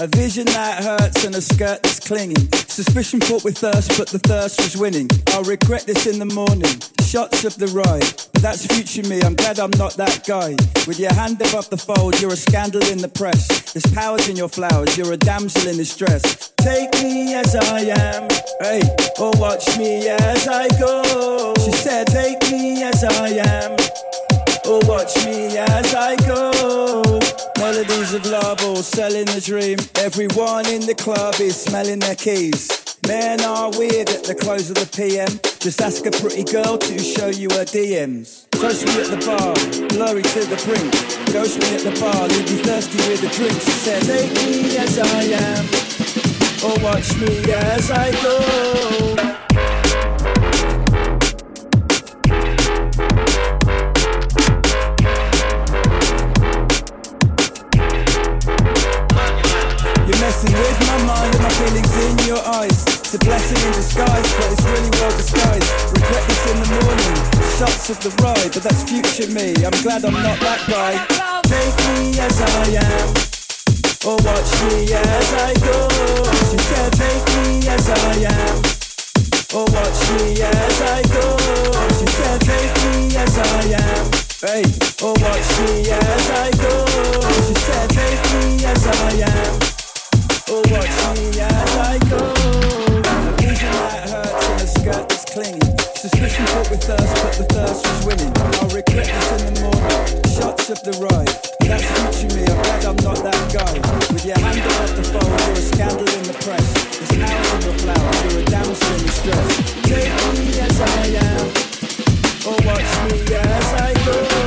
A vision that hurts and a skirt that's clinging. Suspicion fought with thirst, but the thirst was winning. I'll regret this in the morning. Shots of the ride, but that's future me. I'm glad I'm not that guy. With your hand above the fold, you're a scandal in the press. There's powers in your flowers, you're a damsel in distress. Take me as I am, hey, or watch me as I go. She said, Take me as I am, or watch me as I go. Melodies of love, all selling the dream. Everyone in the club is smelling their keys. Men are weird at the close of the PM. Just ask a pretty girl to show you her DMs. Toast me at the bar, blurry to the brink. Ghost me at the bar, leave me thirsty with a drink. She said, Take me as I am, or watch me as I go. Messing with my mind and my feelings in your eyes. It's a blessing in disguise, but it's really well disguised. Regret this in the morning, shots of the ride, but that's future me. I'm glad I'm not that guy. Take me as I am, or watch me as I go. She said, Take me as I am, or watch me as I go. She said, Take me as I am. Hey, or watch me as I go. She said, Take me as I am. Oh, watch me as I go. Vision that hurts and skirt that's. Suspicion with thirst, but the thirst was winning. I'll regret this in the morning. Shots the ride. That's future me. I'm glad I'm not that guy. With your hand the you're a scandal in the press. Flowers. You're a. Take me as I am. Watch me as I go.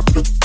Thank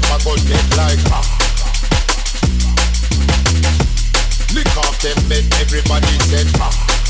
if I like off them men, everybody said ah.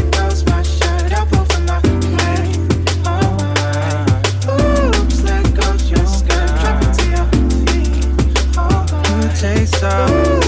of